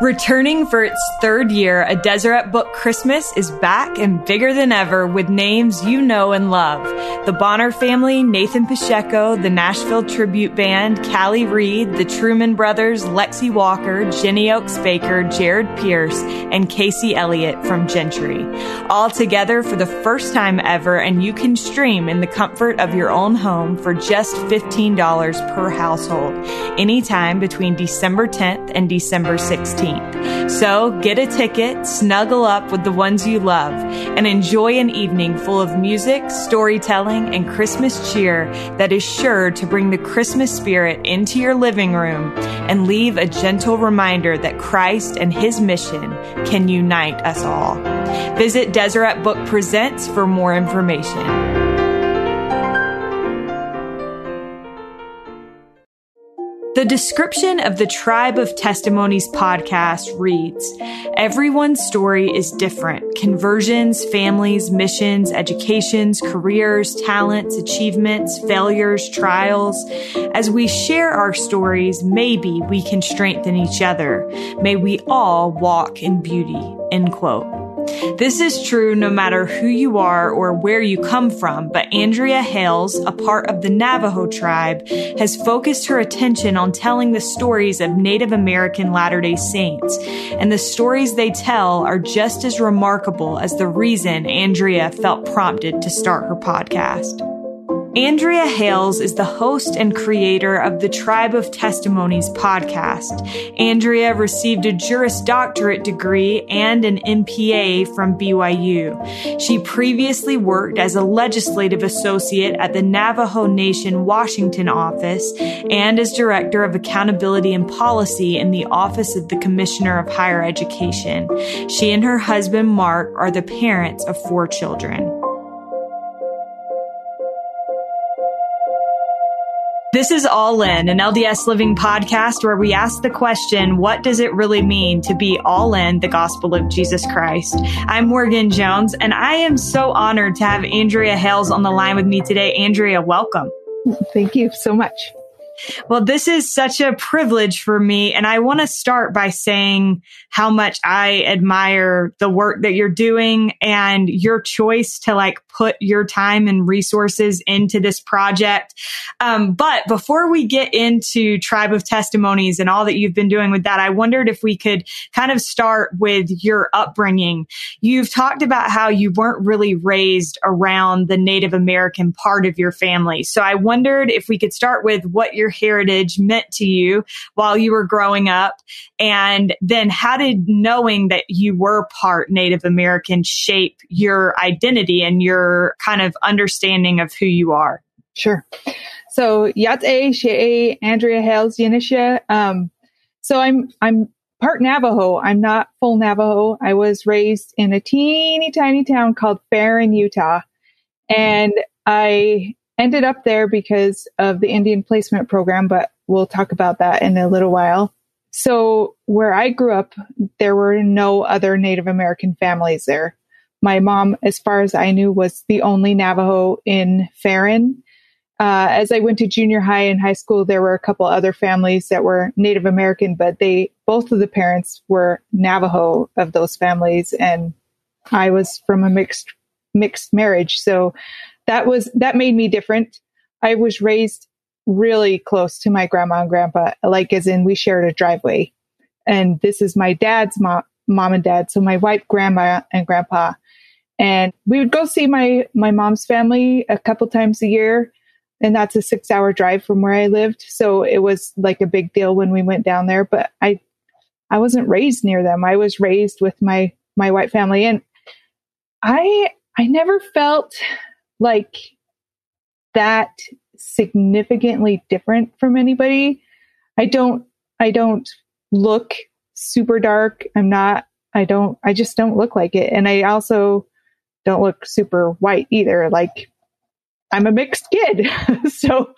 Returning for its third year, A Deseret Book Christmas is back and bigger than ever with names you know and love. The Bonner family, Nathan Pacheco, the Nashville Tribute Band, Callie Reed, the Truman Brothers, Lexi Walker, Jenny Oaks Baker, Jared Pierce, and Casey Elliott from GENTRI. All together for the first time ever, and you can stream in the comfort of your own home for just $15 per household, anytime between December 10th and December 16th. 15th. So get a ticket, snuggle up with the ones you love, and enjoy an evening full of music, storytelling, and Christmas cheer that is sure to bring the Christmas spirit into your living room and leave a gentle reminder that Christ and his mission can unite us all. Visit Deseret Book Presents for more information. The description of the Tribe of Testimonies podcast reads Everyone's story is different. Conversions, families, missions, educations, careers, talents, achievements, failures, trials. As we share our stories, maybe we can strengthen each other. May we all walk in beauty. End quote. This is true no matter who you are or where you come from, but Andrea Hales, a part of the Navajo tribe, has focused her attention on telling the stories of Native American Latter day Saints. And the stories they tell are just as remarkable as the reason Andrea felt prompted to start her podcast. Andrea Hales is the host and creator of the Tribe of Testimonies podcast. Andrea received a Juris Doctorate degree and an MPA from BYU. She previously worked as a legislative associate at the Navajo Nation Washington office and as director of accountability and policy in the Office of the Commissioner of Higher Education. She and her husband Mark are the parents of four children. This is All In, an LDS Living podcast where we ask the question, what does it really mean to be all in the gospel of Jesus Christ? I'm Morgan Jones, and I am so honored to have Andrea Hales on the line with me today. Andrea, welcome. Thank you so much. Well, this is such a privilege for me. And I want to start by saying how much I admire the work that you're doing and your choice to like put your time and resources into this project. Um, but before we get into Tribe of Testimonies and all that you've been doing with that, I wondered if we could kind of start with your upbringing. You've talked about how you weren't really raised around the Native American part of your family. So I wondered if we could start with what your heritage meant to you while you were growing up. And then how did knowing that you were part Native American shape your identity and your kind of understanding of who you are? Sure. So Yate Shea Andrea Hales Yanisha. Um, so I'm I'm part Navajo. I'm not full Navajo. I was raised in a teeny tiny town called Ferron, Utah. And I ended up there because of the Indian placement program, but we'll talk about that in a little while. So where I grew up, there were no other Native American families there. My mom, as far as I knew, was the only Navajo in Ferron. Uh, as I went to junior high and high school, there were a couple other families that were Native American, but they, both of the parents were Navajo of those families. And I was from a mixed, mixed marriage. So that was, that made me different. I was raised really close to my grandma and grandpa, like as in we shared a driveway. And this is my dad's mom, mom and dad. So my white grandma and grandpa. And we would go see my, my mom's family a couple times a year. And that's a six hour drive from where I lived. So it was like a big deal when we went down there, but I, I wasn't raised near them. I was raised with my, my white family and I, I never felt like that significantly different from anybody. I don't, I don't look super dark. I'm not, I don't, I just don't look like it. And I also don't look super white either. Like I'm a mixed kid. so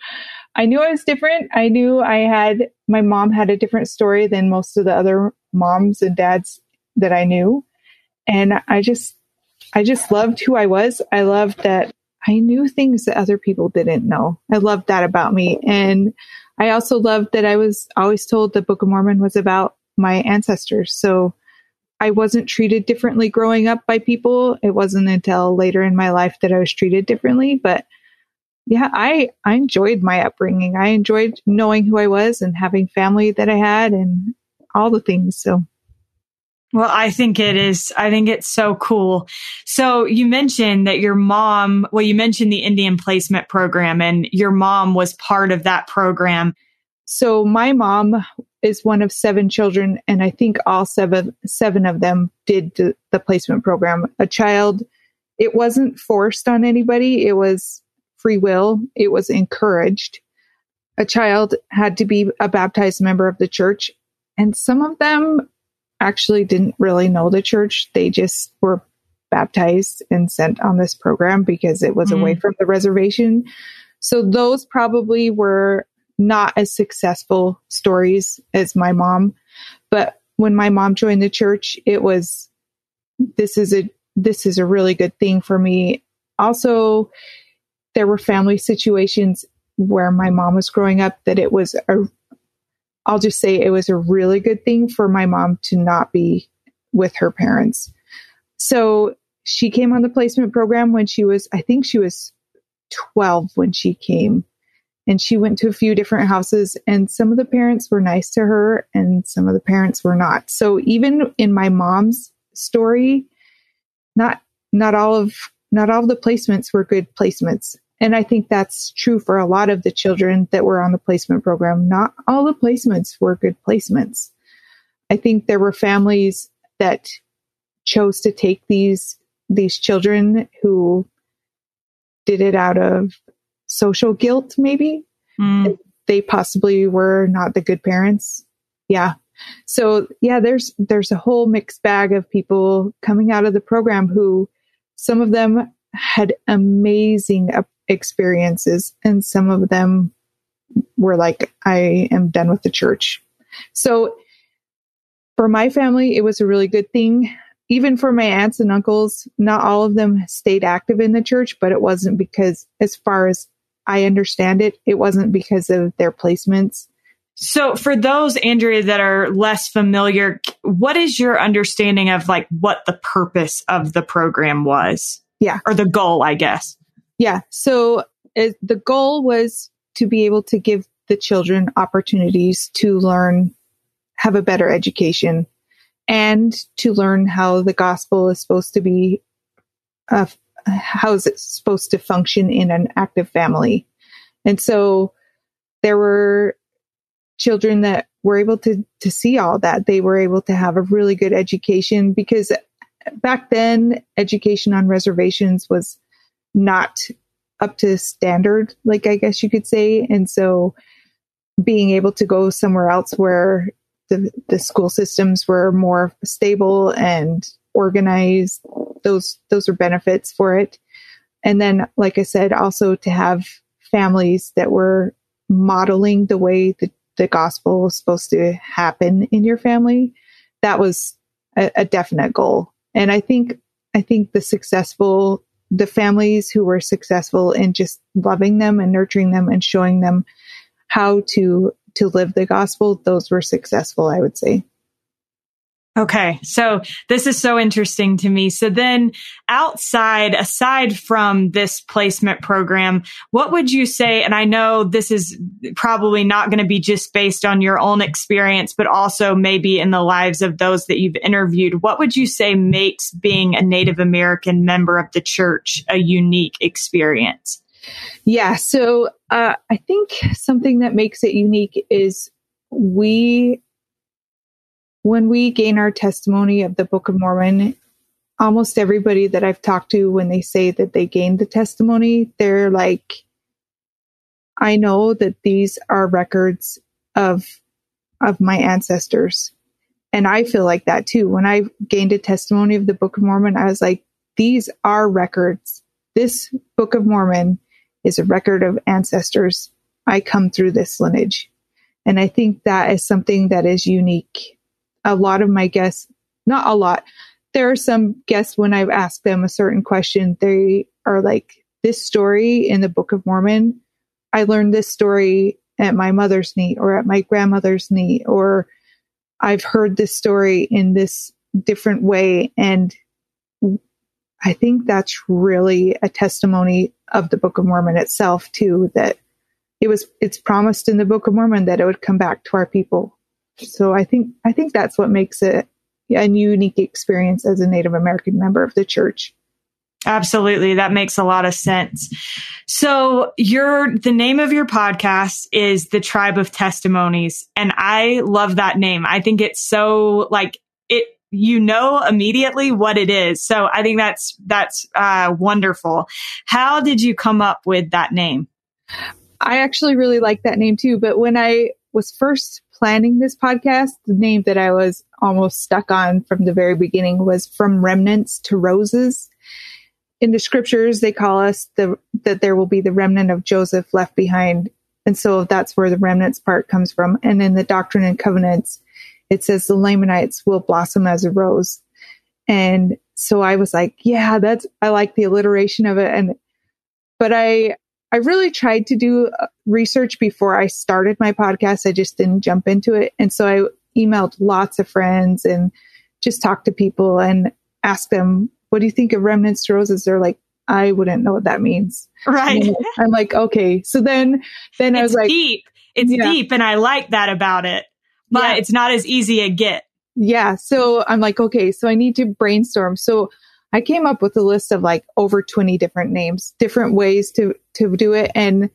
I knew I was different. I knew I had, my mom had a different story than most of the other moms and dads that I knew. And I just, I just loved who I was. I loved that I knew things that other people didn't know. I loved that about me. And I also loved that I was always told the Book of Mormon was about my ancestors. So I wasn't treated differently growing up by people. It wasn't until later in my life that I was treated differently. But yeah, I, I enjoyed my upbringing. I enjoyed knowing who I was and having family that I had and all the things. So. Well, I think it is. I think it's so cool. So you mentioned that your mom, well, you mentioned the Indian placement program and your mom was part of that program. So my mom is one of seven children, and I think all seven seven of them did the, the placement program. A child, it wasn't forced on anybody; it was free will. It was encouraged. A child had to be a baptized member of the church, and some of them actually didn't really know the church. They just were baptized and sent on this program because it was mm. away from the reservation. So those probably were not as successful stories as my mom. But when my mom joined the church, it was this is a this is a really good thing for me. Also, there were family situations where my mom was growing up that it was a I'll just say it was a really good thing for my mom to not be with her parents. So she came on the placement program when she was, I think she was 12 when she came. And she went to a few different houses and some of the parents were nice to her and some of the parents were not. So even in my mom's story not not all of not all of the placements were good placements and i think that's true for a lot of the children that were on the placement program not all the placements were good placements i think there were families that chose to take these these children who did it out of social guilt, maybe. Mm. They possibly were not the good parents. Yeah. So yeah, there's there's a whole mixed bag of people coming out of the program who some of them had amazing experiences and some of them were like I am done with the church. So for my family it was a really good thing even for my aunts and uncles, not all of them stayed active in the church, but it wasn't because, as far as I understand it, it wasn't because of their placements. So for those, Andrea, that are less familiar, what is your understanding of like what the purpose of the program was? Yeah. Or the goal, I guess. Yeah. So the goal was to be able to give the children opportunities to learn, have a better education, and to learn how the gospel is supposed to be uh, how is it supposed to function in an active family? And so there were children that were able to, to see all that. They were able to have a really good education because back then education on reservations was not up to standard, like I guess you could say. And so being able to go somewhere else where the, the school systems were more stable and organized those those are benefits for it. And then, like I said, also to have families that were modeling the way the, the gospel was supposed to happen in your family. That was a, a definite goal. And I think I think the successful the families who were successful in just loving them and nurturing them and showing them how to to live the gospel, those were successful, I would say. Okay. So this is so interesting to me. So then outside, aside from this placement program, what would you say? And I know this is probably not going to be just based on your own experience, but also maybe in the lives of those that you've interviewed. What would you say makes being a Native American member of the church a unique experience? Yeah. So uh, I think something that makes it unique is we when we gain our testimony of the Book of Mormon, almost everybody that I've talked to, when they say that they gained the testimony, they're like, I know that these are records of of my ancestors. And I feel like that too. When I gained a testimony of the Book of Mormon, I was like, these are records. This Book of Mormon is a record of ancestors. I come through this lineage. And I think that is something that is unique a lot of my guests, not a lot, there are some guests when I've asked them a certain question, they are like, this story in the Book of Mormon, I learned this story at my mother's knee or at my grandmother's knee or I've heard this story in this different way. And I think that's really a testimony of the Book of Mormon itself too, that it was, it's promised in the Book of Mormon that it would come back to our people. So I think, I think that's what makes it a unique experience as a Native American member of the church. Absolutely. That makes a lot of sense. So your, the name of your podcast is the tribe of testimonies. And I love that name. I think it's so like it, you know immediately what it is. So I think that's, that's, uh, wonderful. How did you come up with that name? I actually really like that name too. But when I was first planning this podcast, the name that I was almost stuck on from the very beginning was from remnants to roses in the scriptures they call us the that there will be the remnant of Joseph left behind. And so that's where the remnants part comes from. And in the Doctrine and Covenants, it says the Lamanites will blossom as a rose. And so I was like, yeah, that's, I like the alliteration of it. And, but I, I really tried to do uh, research before I started my podcast. I just didn't jump into it. And so I emailed lots of friends and just talked to people and asked them what do you think of remnants to roses? They're like, I wouldn't know what that means. Right. I'm like, okay. So then, then it's I was like, deep. It's yeah. deep. And I like that about it, but yeah. it's not as easy a get. Yeah. So I'm like, okay, so I need to brainstorm. So I came up with a list of like over 20 different names, different ways to, to do it. And,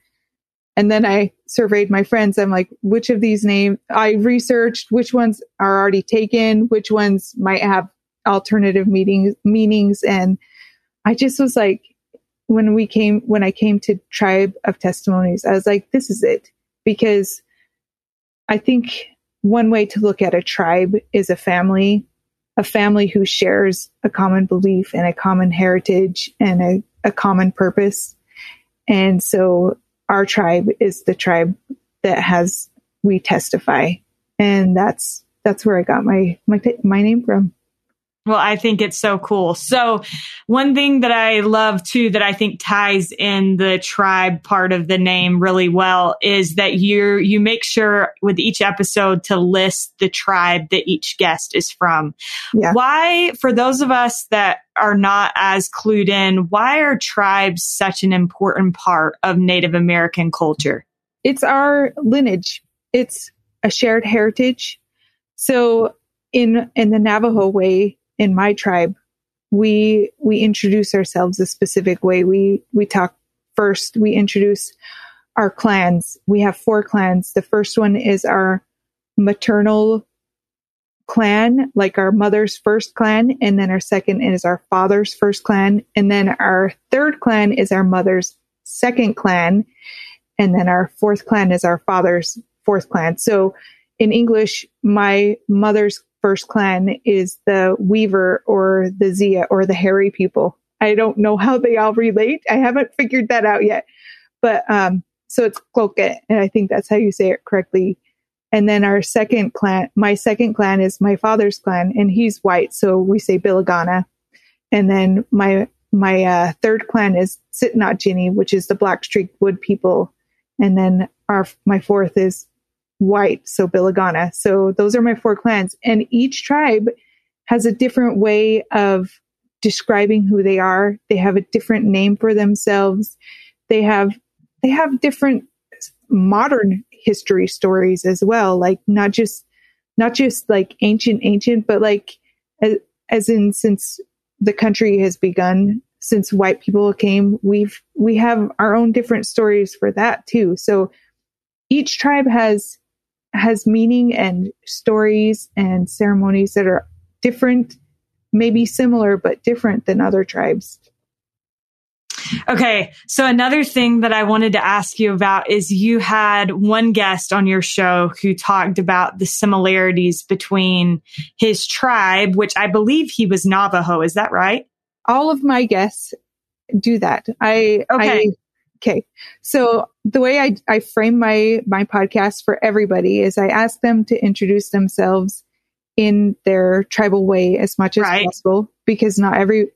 and then I surveyed my friends. I'm like, which of these names I researched, which ones are already taken, which ones might have alternative meetings meanings and I just was like when we came when I came to tribe of testimonies I was like this is it because I think one way to look at a tribe is a family a family who shares a common belief and a common heritage and a, a common purpose and so our tribe is the tribe that has we testify. And that's that's where I got my my my name from well, I think it's so cool. So one thing that I love too, that I think ties in the tribe part of the name really well is that you, you make sure with each episode to list the tribe that each guest is from. Yeah. Why, for those of us that are not as clued in, why are tribes such an important part of Native American culture? It's our lineage. It's a shared heritage. So in, in the Navajo way, in my tribe, we we introduce ourselves a specific way. We we talk first. We introduce our clans. We have four clans. The first one is our maternal clan, like our mother's first clan, and then our second is our father's first clan, and then our third clan is our mother's second clan, and then our fourth clan is our father's fourth clan. So in English, my mother's first clan is the Weaver or the Zia or the Hairy people. I don't know how they all relate. I haven't figured that out yet. But um, so it's Cloquet, and I think that's how you say it correctly. And then our second clan, my second clan is my father's clan, and he's white, so we say Bilagana. And then my my uh, third clan is Tsinaajinii, which is the Blackstreak Wood people. And then our my fourth is white, so Bilagana. So those are my four clans. And each tribe has a different way of describing who they are. They have a different name for themselves. They have, they have different modern history stories as well. Like not just, not just like ancient, ancient, but like as, as in since the country has begun, since white people came, we've, we have our own different stories for that too. So each tribe has has meaning and stories and ceremonies that are different, maybe similar, but different than other tribes. Okay. So another thing that I wanted to ask you about is you had one guest on your show who talked about the similarities between his tribe, which I believe he was Navajo. Is that right? All of my guests do that. I, okay. I, Okay. So the way I, I frame my, my podcast for everybody is I ask them to introduce themselves in their tribal way as much as right. possible because not every,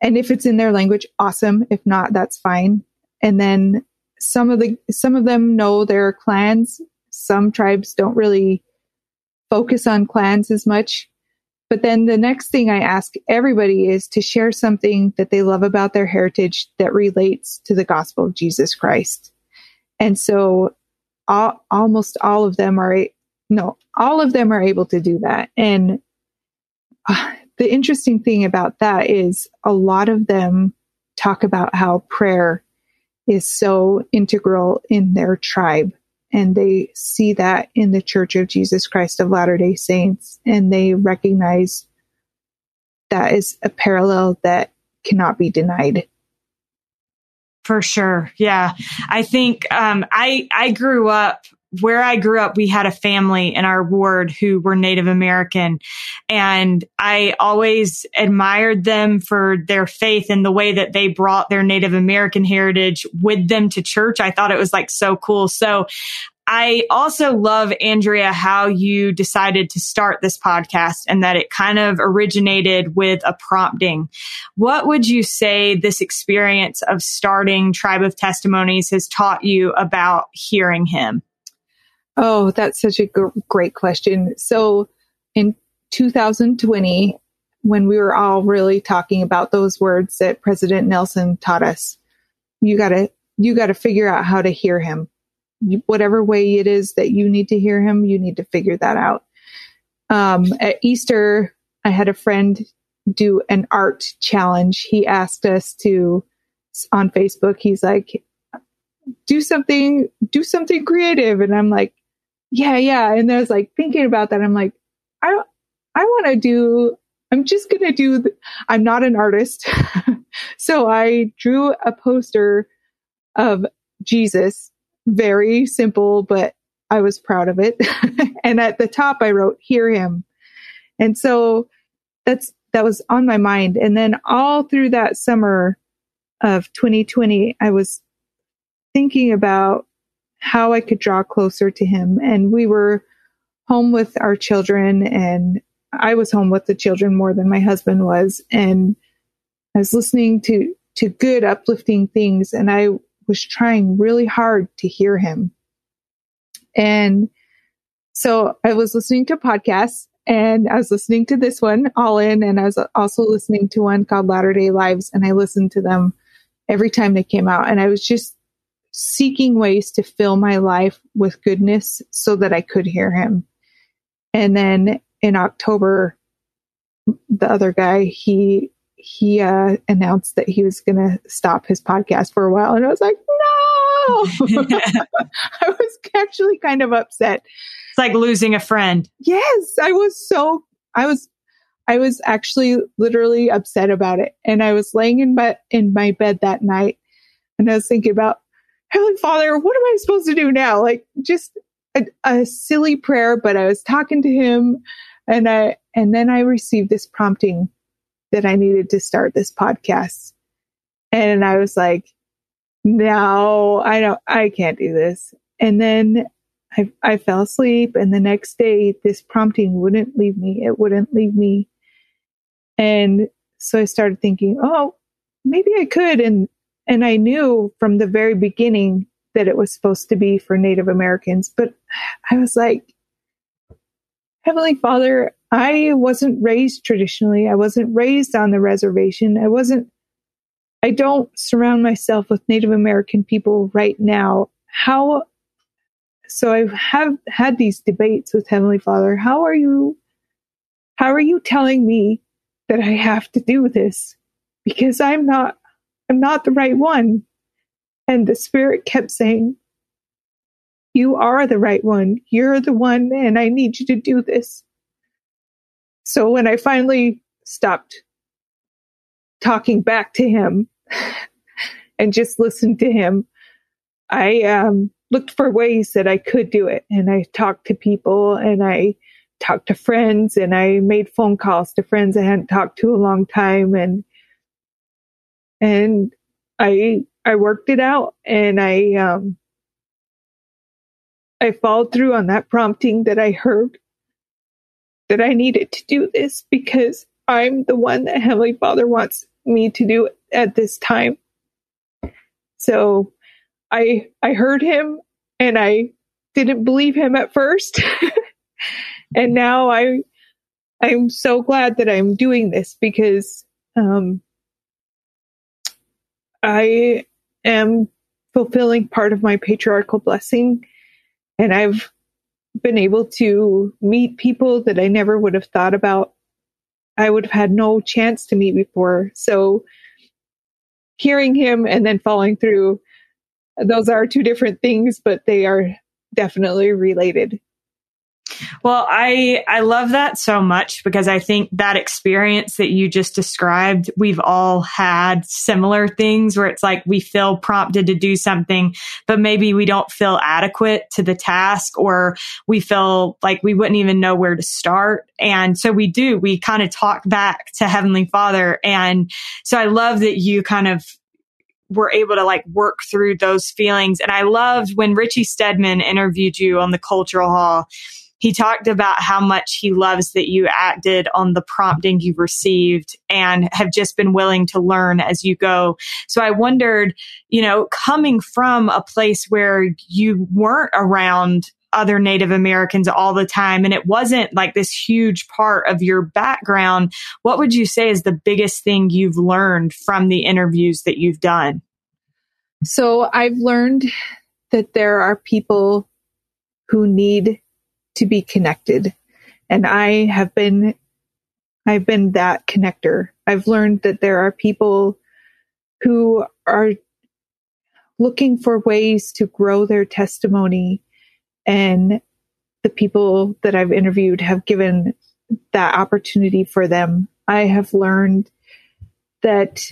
and if it's in their language, awesome. If not, that's fine. And then some of the, some of them know their clans. Some tribes don't really focus on clans as much. But then the next thing I ask everybody is to share something that they love about their heritage that relates to the gospel of Jesus Christ. And so all, almost all of them are, no, all of them are able to do that. And uh, the interesting thing about that is a lot of them talk about how prayer is so integral in their tribe and they see that in the Church of Jesus Christ of Latter day Saints, and they recognize that is a parallel that cannot be denied. For sure. Yeah. I think um, I, I grew up where I grew up, we had a family in our ward who were Native American. And I always admired them for their faith and the way that they brought their Native American heritage with them to church. I thought it was like so cool. So I also love, Andrea, how you decided to start this podcast and that it kind of originated with a prompting. What would you say this experience of starting Tribe of Testimonies has taught you about hearing him? Oh, that's such a g- great question. So in 2020, when we were all really talking about those words that President Nelson taught us, you gotta, you gotta figure out how to hear him. Whatever way it is that you need to hear him, you need to figure that out. Um, at Easter, I had a friend do an art challenge. He asked us to, on Facebook, he's like, do something, do something creative. And I'm like, yeah, yeah. And I was like thinking about that. I'm like, I, I want to do, I'm just going to do, I'm not an artist. so I drew a poster of Jesus, very simple, but I was proud of it. and at the top, I wrote, hear him. And so that's, that was on my mind. And then all through that summer of 2020, I was thinking about how I could draw closer to him. And we were home with our children and I was home with the children more than my husband was. And I was listening to, to good uplifting things and I was trying really hard to hear him. And so I was listening to podcasts and I was listening to this one all in and I was also listening to one called Latter day Lives and I listened to them every time they came out and I was just seeking ways to fill my life with goodness so that I could hear him. And then in October, the other guy, he, he, uh, announced that he was going to stop his podcast for a while. And I was like, no, I was actually kind of upset. It's like losing a friend. Yes. I was so, I was, I was actually literally upset about it. And I was laying in my, in my bed that night and I was thinking about Heavenly Father, what am I supposed to do now? Like just a, a silly prayer, but I was talking to him and I, and then I received this prompting that I needed to start this podcast. And I was like, no, I don't, I can't do this. And then I, I fell asleep and the next day this prompting wouldn't leave me. It wouldn't leave me. And so I started thinking, oh, maybe I could. And and I knew from the very beginning that it was supposed to be for Native Americans, but I was like, Heavenly Father, I wasn't raised traditionally. I wasn't raised on the reservation. I wasn't, I don't surround myself with Native American people right now. How, so I have had these debates with Heavenly Father. How are you, how are you telling me that I have to do this? Because I'm not, I'm not the right one. And the spirit kept saying, You are the right one. You're the one, and I need you to do this. So when I finally stopped talking back to him and just listened to him, I um, looked for ways that I could do it. And I talked to people and I talked to friends and I made phone calls to friends I hadn't talked to a long time. And and I I worked it out and I um I followed through on that prompting that I heard that I needed to do this because I'm the one that Heavenly Father wants me to do at this time. So I I heard him and I didn't believe him at first. and now I, I'm so glad that I'm doing this because, um, I am fulfilling part of my patriarchal blessing and I've been able to meet people that I never would have thought about. I would have had no chance to meet before. So hearing him and then following through, those are two different things, but they are definitely related. Well, I I love that so much because I think that experience that you just described, we've all had similar things where it's like we feel prompted to do something, but maybe we don't feel adequate to the task or we feel like we wouldn't even know where to start. And so we do, we kind of talk back to Heavenly Father. And so I love that you kind of were able to like work through those feelings. And I loved when Richie Stedman interviewed you on the Cultural Hall he talked about how much he loves that you acted on the prompting you received and have just been willing to learn as you go. So I wondered, you know, coming from a place where you weren't around other Native Americans all the time and it wasn't like this huge part of your background, what would you say is the biggest thing you've learned from the interviews that you've done? So I've learned that there are people who need to be connected. And I have been, I've been that connector. I've learned that there are people who are looking for ways to grow their testimony and the people that I've interviewed have given that opportunity for them. I have learned that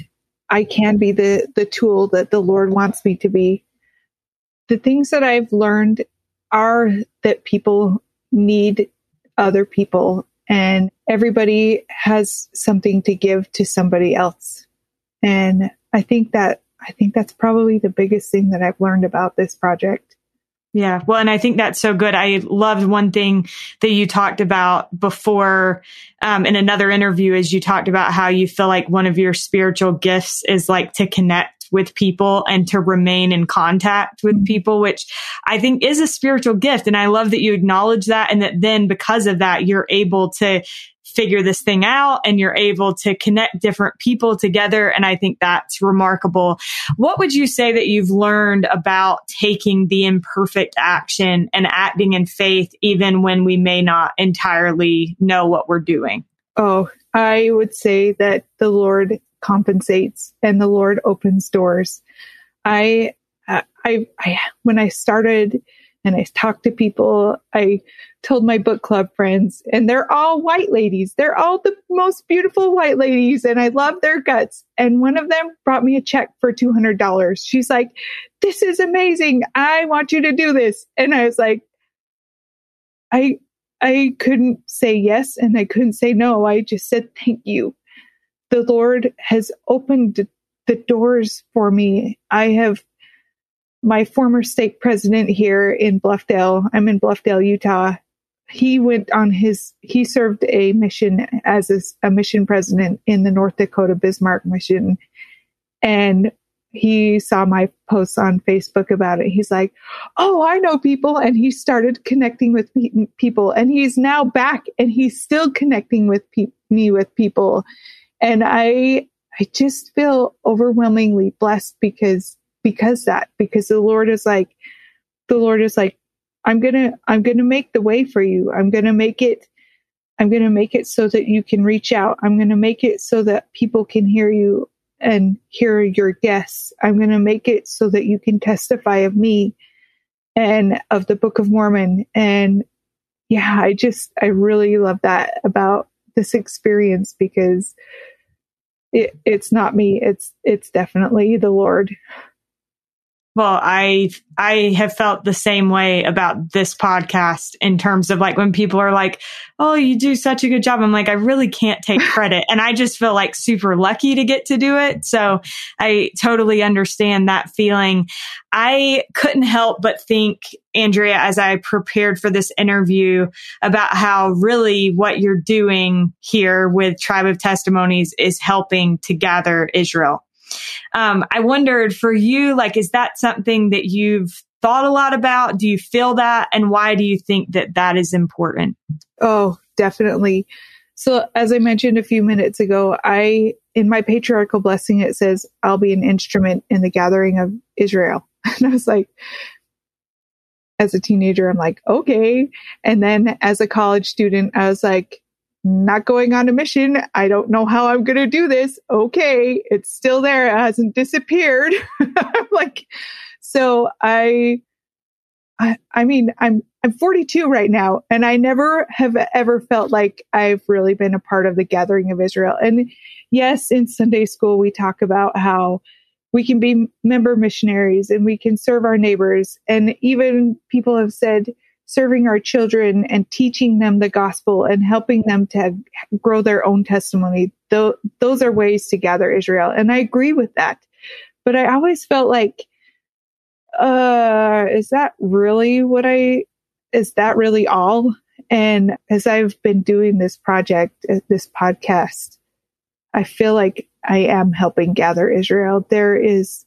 I can be the, the tool that the Lord wants me to be. The things that I've learned are that people need other people and everybody has something to give to somebody else. And I think that, I think that's probably the biggest thing that I've learned about this project. Yeah. Well, and I think that's so good. I loved one thing that you talked about before um, in another interview is you talked about how you feel like one of your spiritual gifts is like to connect with people and to remain in contact with mm-hmm. people, which I think is a spiritual gift. And I love that you acknowledge that. And that then because of that, you're able to figure this thing out and you're able to connect different people together. And I think that's remarkable. What would you say that you've learned about taking the imperfect action and acting in faith, even when we may not entirely know what we're doing? Oh, I would say that the Lord compensates and the Lord opens doors. I, uh, I, I, when I started and I talked to people, I told my book club friends and they're all white ladies. They're all the most beautiful white ladies and I love their guts. And one of them brought me a check for $200. She's like, this is amazing. I want you to do this. And I was like, I, I couldn't say yes and I couldn't say no. I just said, thank you the Lord has opened the doors for me. I have my former stake president here in Bluffdale. I'm in Bluffdale, Utah. He went on his, he served a mission as a, a mission president in the North Dakota Bismarck mission. And he saw my posts on Facebook about it. He's like, Oh, I know people. And he started connecting with people and he's now back and he's still connecting with pe- me with people. And I, I just feel overwhelmingly blessed because, because that, because the Lord is like, the Lord is like, I'm going to, I'm going to make the way for you. I'm going to make it, I'm going to make it so that you can reach out. I'm going to make it so that people can hear you and hear your guests. I'm going to make it so that you can testify of me and of the Book of Mormon. And yeah, I just, I really love that about this experience because it, it's not me. It's, it's definitely the Lord. Well, I I have felt the same way about this podcast in terms of like when people are like, "Oh, you do such a good job." I'm like, I really can't take credit, and I just feel like super lucky to get to do it. So, I totally understand that feeling. I couldn't help but think, Andrea, as I prepared for this interview about how really what you're doing here with Tribe of Testimonies is helping to gather Israel. Um, I wondered for you, like, is that something that you've thought a lot about? Do you feel that? And why do you think that that is important? Oh, definitely. So, as I mentioned a few minutes ago, I, in my patriarchal blessing, it says, I'll be an instrument in the gathering of Israel. And I was like, as a teenager, I'm like, okay. And then as a college student, I was like, not going on a mission. I don't know how I'm going to do this. Okay. It's still there. It hasn't disappeared. I'm like, so I, I, I mean, I'm, I'm 42 right now and I never have ever felt like I've really been a part of the gathering of Israel. And yes, in Sunday school, we talk about how we can be member missionaries and we can serve our neighbors. And even people have said, serving our children and teaching them the gospel and helping them to grow their own testimony. Th- those are ways to gather Israel. And I agree with that. But I always felt like, uh, is that really what I, is that really all? And as I've been doing this project, uh, this podcast, I feel like I am helping gather Israel. There is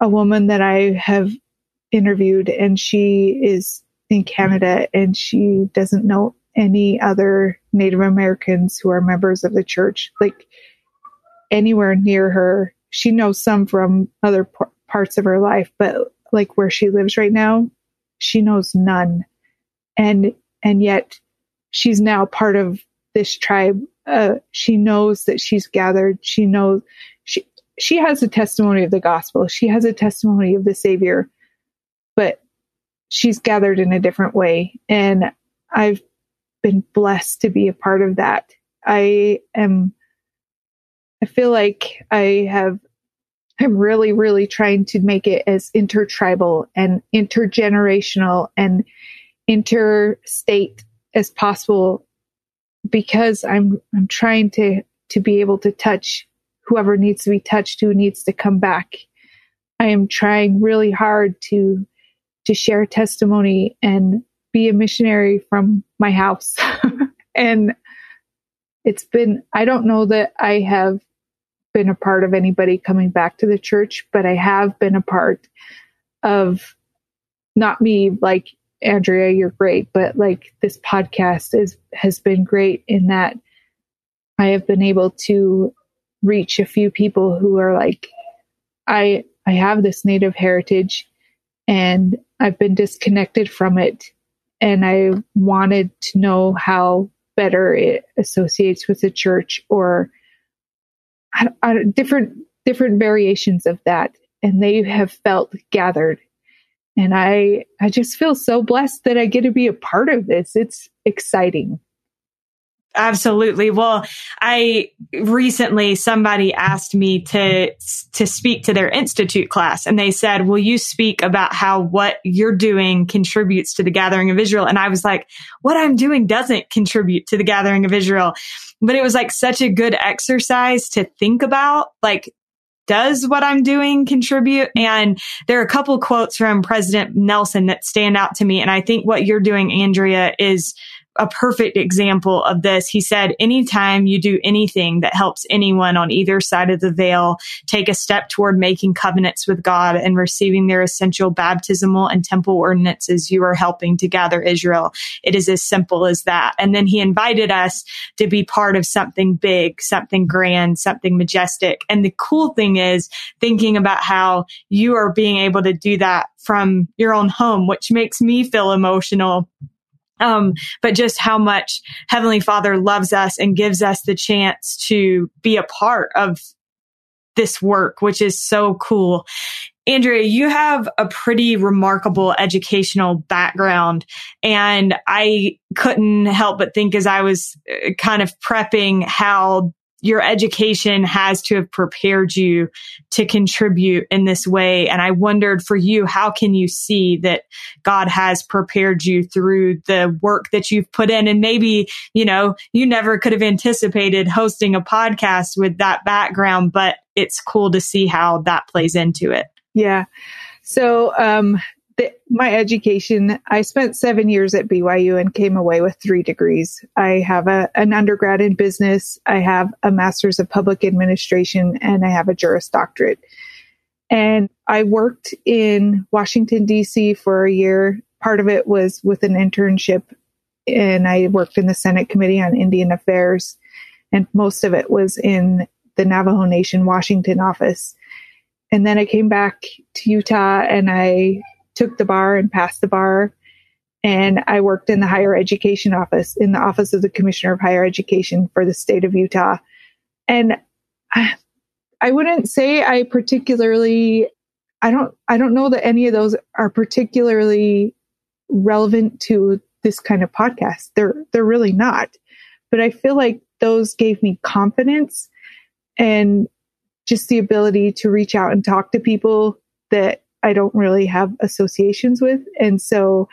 a woman that I have interviewed and she is in Canada and she doesn't know any other Native Americans who are members of the church, like anywhere near her. She knows some from other p- parts of her life, but like where she lives right now, she knows none. And, and yet she's now part of this tribe. Uh, she knows that she's gathered. She knows she, she has a testimony of the gospel. She has a testimony of the savior, but she's gathered in a different way. And I've been blessed to be a part of that. I am, I feel like I have, I'm really, really trying to make it as intertribal and intergenerational and interstate as possible because I'm, I'm trying to, to be able to touch whoever needs to be touched, who needs to come back. I am trying really hard to to share testimony and be a missionary from my house. and it's been, I don't know that I have been a part of anybody coming back to the church, but I have been a part of not me, like Andrea, you're great, but like this podcast is, has been great in that I have been able to reach a few people who are like, I, I have this native heritage and I've been disconnected from it and I wanted to know how better it associates with the church or different different variations of that and they have felt gathered and I I just feel so blessed that I get to be a part of this. It's exciting. Absolutely. Well, I recently somebody asked me to to speak to their institute class and they said, "Will you speak about how what you're doing contributes to the gathering of Israel?" And I was like, "What I'm doing doesn't contribute to the gathering of Israel." But it was like such a good exercise to think about like does what I'm doing contribute? And there are a couple quotes from President Nelson that stand out to me. And I think what you're doing, Andrea, is a perfect example of this. He said, anytime you do anything that helps anyone on either side of the veil take a step toward making covenants with God and receiving their essential baptismal and temple ordinances, you are helping to gather Israel. It is as simple as that. And then he invited us to be part of something big, something grand, something majestic. And the cool thing is thinking about how you are being able to do that from your own home, which makes me feel emotional um, but just how much Heavenly Father loves us and gives us the chance to be a part of this work, which is so cool. Andrea, you have a pretty remarkable educational background. And I couldn't help but think as I was uh, kind of prepping how your education has to have prepared you to contribute in this way. And I wondered for you, how can you see that God has prepared you through the work that you've put in? And maybe, you know, you never could have anticipated hosting a podcast with that background, but it's cool to see how that plays into it. Yeah. So, um, the, my education, I spent seven years at BYU and came away with three degrees. I have a, an undergrad in business, I have a master's of public administration, and I have a Juris Doctorate. And I worked in Washington, D.C. for a year. Part of it was with an internship, and I worked in the Senate Committee on Indian Affairs. And most of it was in the Navajo Nation Washington office. And then I came back to Utah and I took the bar and passed the bar. And I worked in the higher education office, in the office of the Commissioner of Higher Education for the state of Utah. And I, I wouldn't say I particularly I don't I don't know that any of those are particularly relevant to this kind of podcast. They're they're really not. But I feel like those gave me confidence and just the ability to reach out and talk to people that I don't really have associations with. And so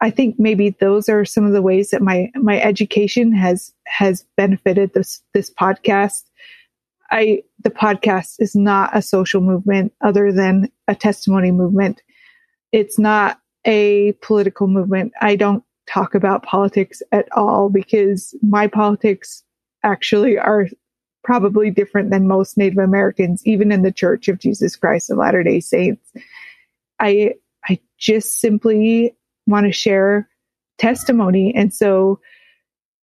I think maybe those are some of the ways that my my education has has benefited this this podcast. I the podcast is not a social movement other than a testimony movement. It's not a political movement. I don't talk about politics at all because my politics actually are probably different than most Native Americans, even in the Church of Jesus Christ of Latter day Saints. I, I just simply want to share testimony. And so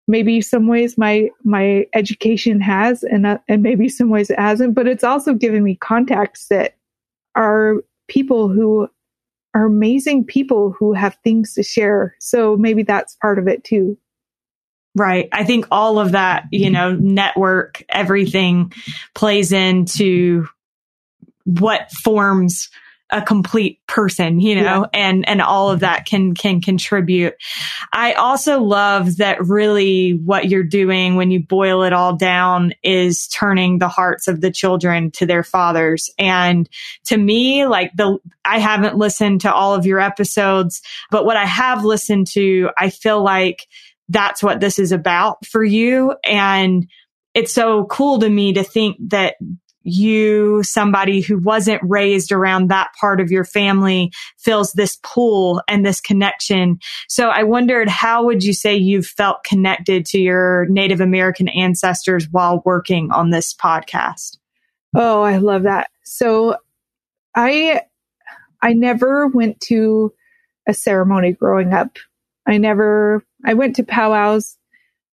maybe some ways my, my education has and, uh, and maybe some ways it hasn't, but it's also given me contacts that are people who are amazing people who have things to share. So maybe that's part of it too. Right. I think all of that, you know, network, everything plays into what forms a complete person, you know, yeah. and, and all of that can, can contribute. I also love that really what you're doing when you boil it all down is turning the hearts of the children to their fathers. And to me, like the, I haven't listened to all of your episodes, but what I have listened to, I feel like that's what this is about for you. And it's so cool to me to think that you, somebody who wasn't raised around that part of your family, feels this pull and this connection. So I wondered, how would you say you've felt connected to your Native American ancestors while working on this podcast? Oh, I love that. So I, I never went to a ceremony growing up. I never, I went to powwows,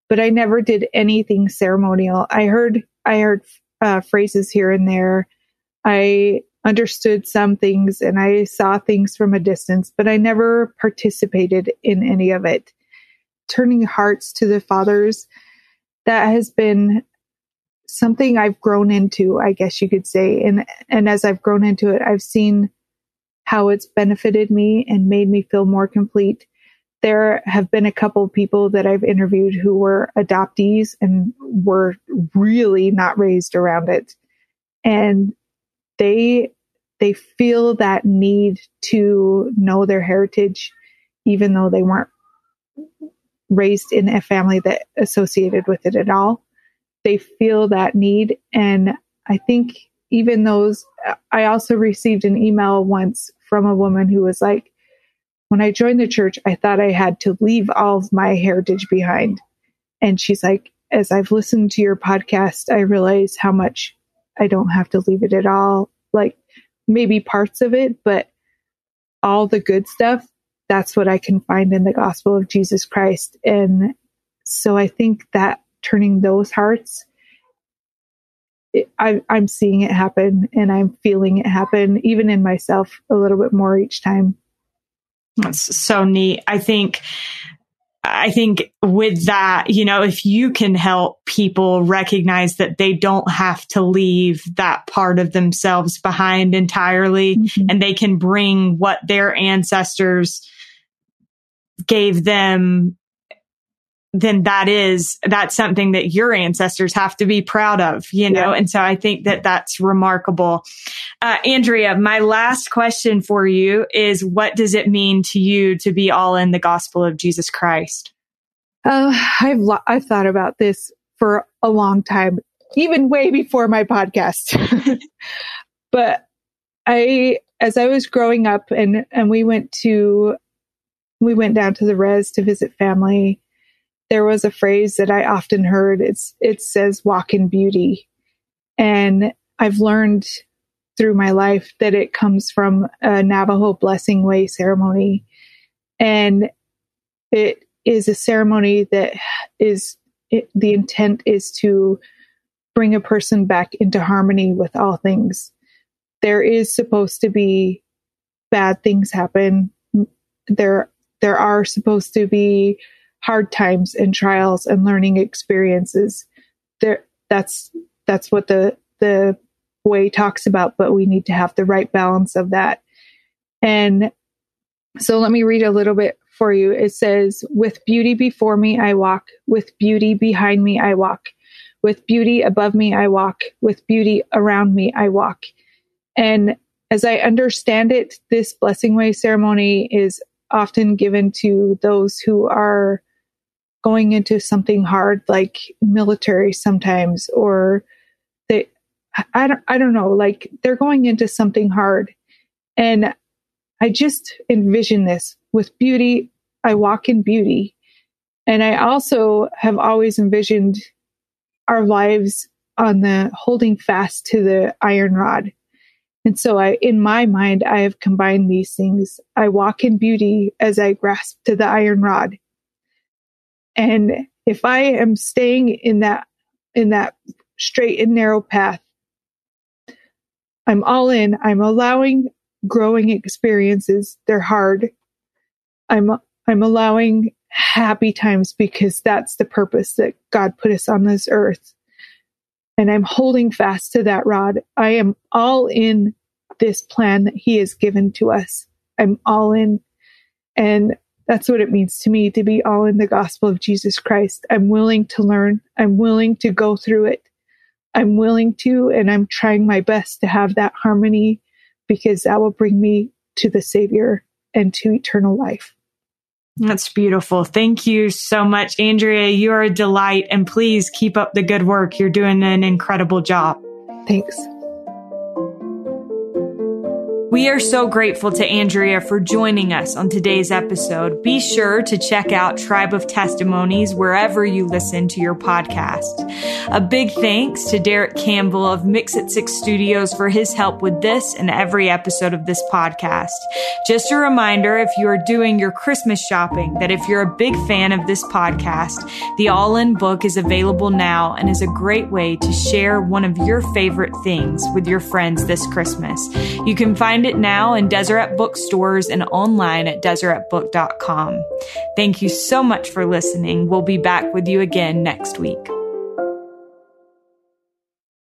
but I never did anything ceremonial. I heard, I heard uh, phrases here and there. I understood some things and I saw things from a distance, but I never participated in any of it. Turning hearts to the fathers, that has been something I've grown into, I guess you could say. And, and as I've grown into it, I've seen how it's benefited me and made me feel more complete there have been a couple of people that I've interviewed who were adoptees and were really not raised around it. And they, they feel that need to know their heritage, even though they weren't raised in a family that associated with it at all. They feel that need. And I think even those, I also received an email once from a woman who was like, when I joined the church, I thought I had to leave all of my heritage behind. And she's like, as I've listened to your podcast, I realize how much I don't have to leave it at all. Like maybe parts of it, but all the good stuff, that's what I can find in the gospel of Jesus Christ. And so I think that turning those hearts, I, I'm seeing it happen and I'm feeling it happen even in myself a little bit more each time. That's so neat. I think I think with that, you know, if you can help people recognize that they don't have to leave that part of themselves behind entirely mm-hmm. and they can bring what their ancestors gave them then that is that's something that your ancestors have to be proud of you know? Yeah. and so i think that that's remarkable. Uh, andrea my last question for you is what does it mean to you to be all in the gospel of jesus christ? Uh, i've lo- i've thought about this for a long time even way before my podcast. But i as i was growing up and and we went to we went down to the res to visit family there was a phrase that I often heard. It's, it says walk in beauty. And I've learned through my life that it comes from a Navajo blessing way ceremony. And it is a ceremony that is, it, the intent is to bring a person back into harmony with all things. There is supposed to be bad things happen. There, there are supposed to be hard times and trials and learning experiences. There, that's, that's what the, the way talks about, but we need to have the right balance of that. And so let me read a little bit for you. It says, with beauty before me, I walk. With beauty behind me, I walk. With beauty above me, I walk. With beauty around me, I walk. And as I understand it, this blessing way ceremony is often given to those who are going into something hard, like military sometimes, or they, I don't, I don't know, like they're going into something hard. And I just envision this with beauty. I walk in beauty. And I also have always envisioned our lives on the holding fast to the iron rod. And so I, in my mind, I have combined these things. I walk in beauty as I grasp to the iron rod. And if I am staying in that, in that straight and narrow path, I'm all in. I'm allowing growing experiences. They're hard. I'm, I'm allowing happy times because that's the purpose that God put us on this earth. And I'm holding fast to that rod. I am all in this plan that he has given to us. I'm all in. And that's what it means to me to be all in the gospel of Jesus Christ. I'm willing to learn. I'm willing to go through it. I'm willing to, and I'm trying my best to have that harmony because that will bring me to the Savior and to eternal life. That's beautiful. Thank you so much, Andrea. You are a delight, and please keep up the good work. You're doing an incredible job. Thanks. We are so grateful to Andrea for joining us on today's episode. Be sure to check out Tribe of Testimonies wherever you listen to your podcast. A big thanks to Derek Campbell of Mix at Six Studios for his help with this and every episode of this podcast. Just a reminder if you are doing your Christmas shopping that if you're a big fan of this podcast, the All In book is available now and is a great way to share one of your favorite things with your friends this Christmas. You can find it now in Deseret bookstores and online at deseretbook.com. Thank you so much for listening. We'll be back with you again next week.